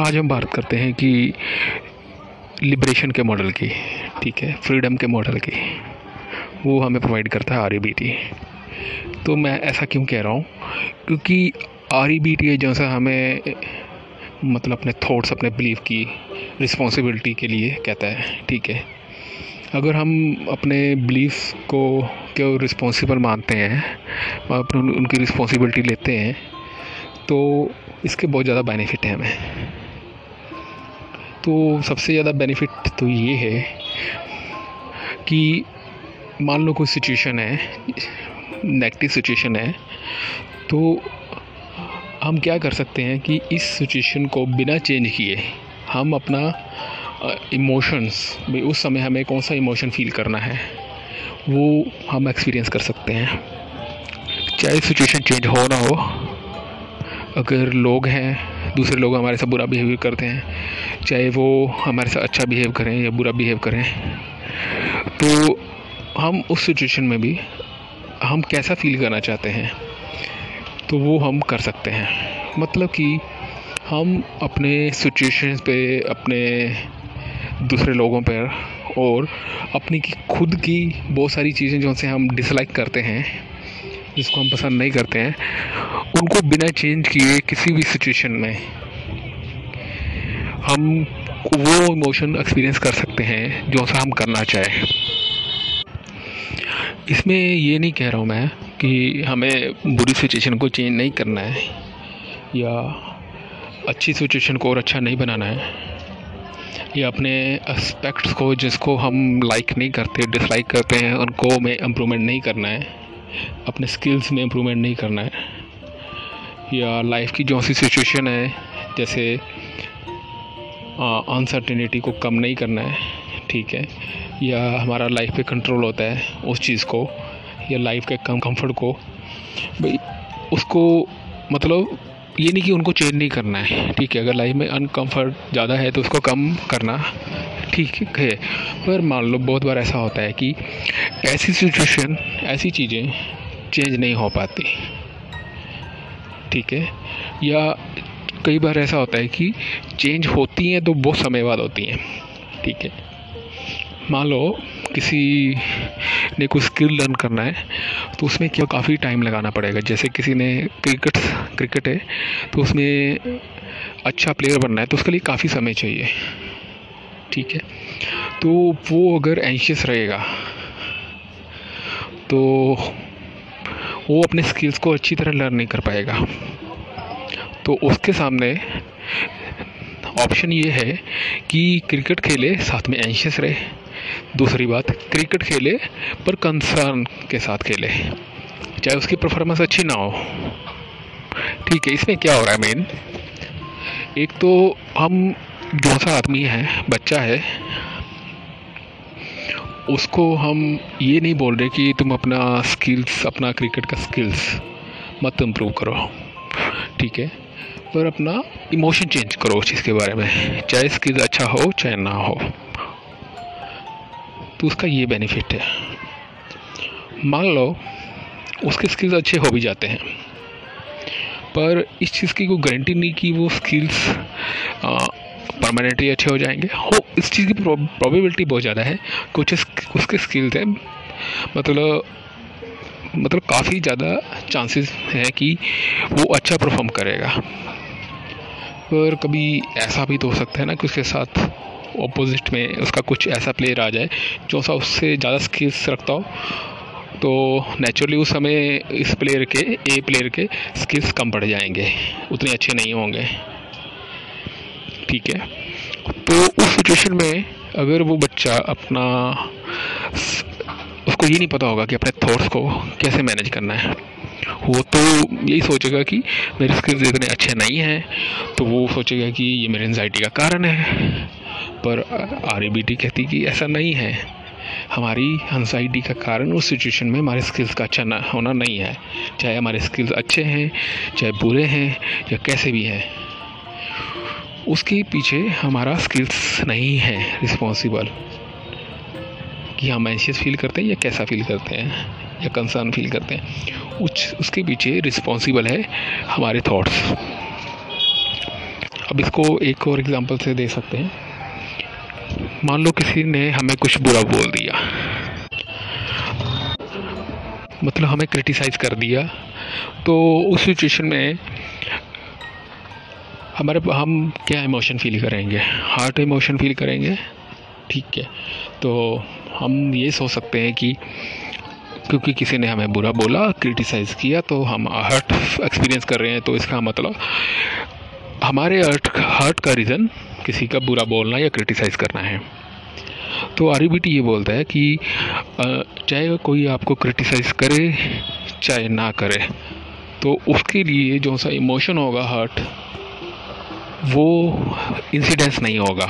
आज हम बात करते हैं कि लिबरेशन के मॉडल की, ठीक है फ्रीडम के मॉडल की। वो हमें प्रोवाइड करता है आर तो मैं ऐसा क्यों कह रहा हूँ? क्योंकि आर ई जो सा हमें मतलब अपने थॉट्स अपने बिलीव की रिस्पॉन्सिबिलिटी के लिए कहता है, ठीक है। अगर हम अपने बिलीफ को क्यों रिस्पॉन्सिबल मानते हैं, अपनी उनकी रिस्पॉन्सिबिलिटी लेते हैं तो इसके बहुत ज़्यादा बेनिफिट हैं हमें। तो सबसे ज़्यादा बेनिफिट तो ये है कि मान लो कोई सिचुएशन है नेगेटिव सिचुएशन है तो हम क्या कर सकते हैं कि इस सिचुएशन को बिना चेंज किए हम अपना इमोशंस भाई उस समय हमें कौन सा इमोशन फील करना है, वो हम एक्सपीरियंस कर सकते हैं। चाहे सिचुएशन चेंज हो ना हो, अगर लोग हैं दूसरे लोग हमारे साथ बुरा बिहेवियर करते हैं। चाहे वो हमारे साथ अच्छा बिहेव करें या बुरा बिहेव करें तो हम उस सिचुएशन में भी हम कैसा फील करना चाहते हैं तो वो हम कर सकते हैं। मतलब कि हम अपने सिचुएशन पे, अपने दूसरे लोगों पर और अपनी की खुद की बहुत सारी चीज़ें जो से हम डिसलाइक करते हैं जिसको हम पसंद नहीं करते हैं, उनको बिना चेंज किए किसी भी सिचुएशन में हम वो इमोशन एक्सपीरियंस कर सकते हैं जो सा हम करना चाहें। इसमें ये नहीं कह रहा हूँ मैं कि हमें बुरी सिचुएशन को चेंज नहीं करना है या अच्छी सिचुएशन को और अच्छा नहीं बनाना है। या अपने एस्पेक्ट्स को जिसको हम लाइक नहीं करते डिसलाइक करते हैं, उनको में इम्प्रूवमेंट नहीं करना है। अपने स्किल्स में इम्प्रूवमेंट नहीं करना है। या लाइफ की जो सी सिचुएशन है, जैसे अनसर्टेनिटी को कम नहीं करना है, ठीक है? या हमारा लाइफ पे कंट्रोल होता है उस चीज़ को, या लाइफ के कम कंफर्ट को। भाई, उसको मतलब ये नहीं कि उनको चेंज नहीं करना है, ठीक है? अगर लाइफ में अनकंफर्ट ज़्यादा है तो उसको कम करना। ठीक है। पर मान लो, बहुत बार ऐसा होता है कि ऐसी सिचुएशन ऐसी चीज़ें चेंज नहीं हो पाती। ठीक है? या कई बार ऐसा होता है कि चेंज होती हैं तो बहुत समय बाद होती हैं। ठीक है? मान लो, किसी ने कोई स्किल लर्न करना है तो उसमें क्या काफ़ी टाइम लगाना पड़ेगा। जैसे किसी ने क्रिकेट क्रिकेट है तो उसमें अच्छा प्लेयर बनना है तो उसके लिए काफ़ी समय चाहिए। ठीक है? तो वो अगर एंशियस रहेगा तो वो अपने स्किल्स को अच्छी तरह लर्न नहीं कर पाएगा। तो उसके सामने ऑप्शन ये है कि क्रिकेट खेले, साथ में एंशियस रहे। दूसरी बात क्रिकेट खेले, पर कंसर्न के साथ खेले। चाहे उसकी परफॉर्मेंस अच्छी ना हो। ठीक है, इसमें क्या हो रहा है मेन एक तो हम जो सा आदमी है, बच्चा है, उसको हम ये नहीं बोल रहे कि तुम अपना स्किल्स अपना क्रिकेट का स्किल्स मत इम्प्रूव करो, ठीक है? पर अपना इमोशन चेंज करो उस चीज़ के बारे में, चाहे स्किल्स अच्छा हो, चाहे ना हो। तो उसका ये बेनिफिट है। मान लो, उसके स्किल्स अच्छे हो भी जाते हैं, पर इस चीज़ की कोई गारंटी नहीं कि वो स्किल्स परमानेंटली अच्छे हो जाएँगे। हो, इस चीज़ की प्रोबेबिलिटी बहुत ज़्यादा है। कुछ उसके स्किल्स हैं। मतलब मतलब काफ़ी ज़्यादा चांसेस हैं कि वो अच्छा परफॉर्म करेगा। पर कभी ऐसा भी तो हो सकता है ना कि उसके साथ ऑपोजिट में उसका कुछ ऐसा प्लेयर आ जाए, जो सा उससे ज़्यादा स्किल्स रखता हो। तो नेचुरली उस समय इस प्लेयर के ए प्लेयर के स्किल्स कम पड़ जाएँगे। उतने अच्छे नहीं होंगे। ठीक है। तो उस सिचुएशन में अगर वो बच्चा अपना उसको ये नहीं पता होगा कि अपने थॉट्स को कैसे मैनेज करना है। वो तो यही सोचेगा कि मेरे स्किल्स इतने अच्छे नहीं हैं तो वो सोचेगा कि ये मेरे एनजाइटी का कारण है। पर आर कहती कि ऐसा नहीं है। हमारी एनजाइटी का कारण उस सिचुएशन में हमारे स्किल्स का अच्छा ना होना नहीं है। चाहे हमारे स्किल्स अच्छे हैं, चाहे बुरे हैं, या कैसे भी हैं। उसके पीछे हमारा स्किल्स नहीं है रिस्पॉन्सिबल कि हम एंशियस फील करते हैं या कैसा फील करते हैं, या कंसर्न फील करते हैं उस उसके पीछे रिस्पॉन्सिबल है हमारे थॉट्स अब इसको एक और एग्जांपल से दे सकते हैं। मान लो किसी ने हमें कुछ बुरा बोल दिया। मतलब हमें क्रिटिसाइज़ कर दिया। तो उस सिचुएशन में हमारे हम क्या इमोशन फील करेंगे? हार्ट इमोशन फील करेंगे? ठीक है। तो हम ये सोच सकते हैं कि क्योंकि किसी ने हमें बुरा बोला क्रिटिसाइज़ किया तो हम हर्ट एक्सपीरियंस कर रहे हैं तो इसका मतलब हमारे हर्ट हर्ट का रीज़न किसी का बुरा बोलना या क्रिटिसाइज़ करना है। तो आर ये बोलता है कि चाहे कोई आपको क्रिटिसाइज़ करे, चाहे ना करे तो उसके लिए जो सा इमोशन होगा हर्ट वो इंसिडेंस नहीं होगा,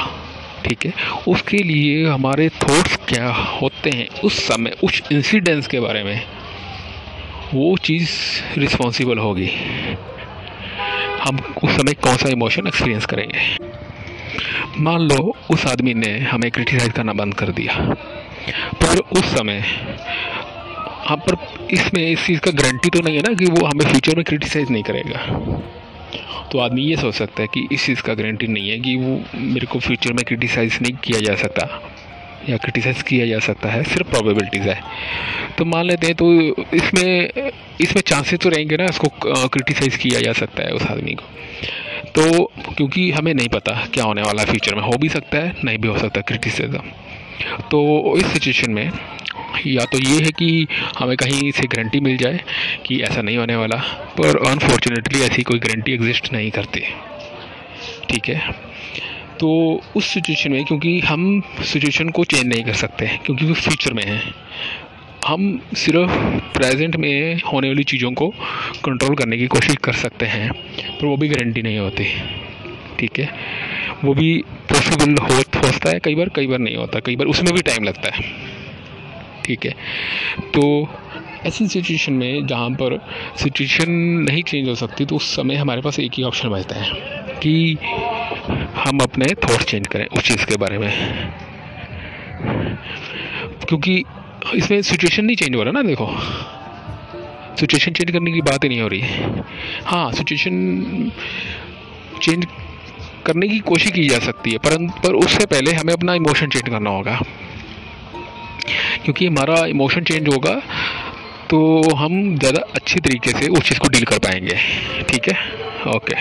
ठीक है? उसके लिए हमारे थॉट्स क्या होते हैं उस समय, उस इंसिडेंस के बारे में, वो चीज़ रिस्पॉन्सिबल होगी। हम उस समय कौन सा इमोशन एक्सपीरियंस करेंगे? मान लो उस आदमी ने हमें क्रिटिसाइज़ करना बंद कर दिया। पर उस समय हाँ पर इसमें इस चीज़ का गारंटी तो नहीं है ना कि वो हमें फ्यूचर में क्रिटिसाइज़ नहीं करेगा। तो आदमी ये सोच सकता है कि इस चीज़ का गारंटी नहीं है कि वो मेरे को फ्यूचर में क्रिटिसाइज़ नहीं किया जा सकता या क्रिटिसाइज़ किया जा सकता है, सिर्फ़ प्रॉबेबिलिटीज़ है। तो मान लेते हैं तो इसमें इसमें चांसेस तो रहेंगे ना इसको क्रिटिसाइज़ किया जा सकता है उस आदमी को। तो क्योंकि हमें नहीं पता क्या होने वाला फ्यूचर में, हो भी सकता है, नहीं भी हो सकता क्रिटिसिज्म तो इस सिचुएशन में या तो ये है कि हमें कहीं से गारंटी मिल जाए कि ऐसा नहीं होने वाला, पर अनफॉर्चुनेटली ऐसी कोई गारंटी एग्जिस्ट नहीं करती। ठीक है? तो उस सिचुएशन में, क्योंकि हम सिचुएशन को चेंज नहीं कर सकते, क्योंकि वो फ्यूचर में है। हम सिर्फ़ प्रेजेंट में होने वाली चीज़ों को कंट्रोल करने की कोशिश कर सकते हैं, पर वो भी गारंटी नहीं होती। ठीक है? वो भी पॉसिबल हो, होता है, कई बार कई बार नहीं होता, कई बार उसमें भी टाइम लगता है। ठीक है। तो ऐसी सिचुएशन में जहाँ पर सिचुएशन नहीं चेंज हो सकती तो उस समय हमारे पास एक ही ऑप्शन बचता है कि हम अपने थॉट चेंज करें उस चीज़ के बारे में। क्योंकि इसमें सिचुएशन नहीं चेंज हो रहा ना, देखो। सिचुएशन चेंज करने की बात ही नहीं हो रही। हाँ सिचुएशन चेंज करने की कोशिश की जा सकती है, परंतु पर उससे पहले हमें अपना इमोशन चेंज करना होगा। क्योंकि हमारा इमोशन चेंज होगा तो हम ज़्यादा अच्छे तरीके से उस चीज़ को डील कर पाएँगे। ठीक है? ओके